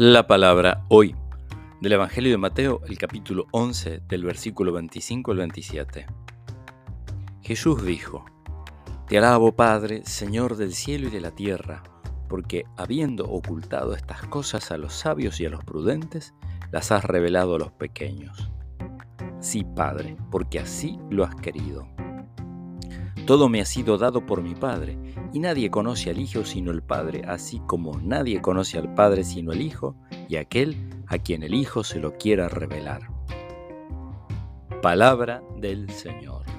La palabra hoy del Evangelio de Mateo, el capítulo 11, del versículo 25 al 27. Jesús dijo, Te alabo Padre, Señor del cielo y de la tierra, porque habiendo ocultado estas cosas a los sabios y a los prudentes, las has revelado a los pequeños. Sí, Padre, porque así lo has querido. Todo me ha sido dado por mi Padre, y nadie conoce al Hijo sino el Padre, así como nadie conoce al Padre sino el Hijo, y aquel a quien el Hijo se lo quiera revelar. Palabra del Señor.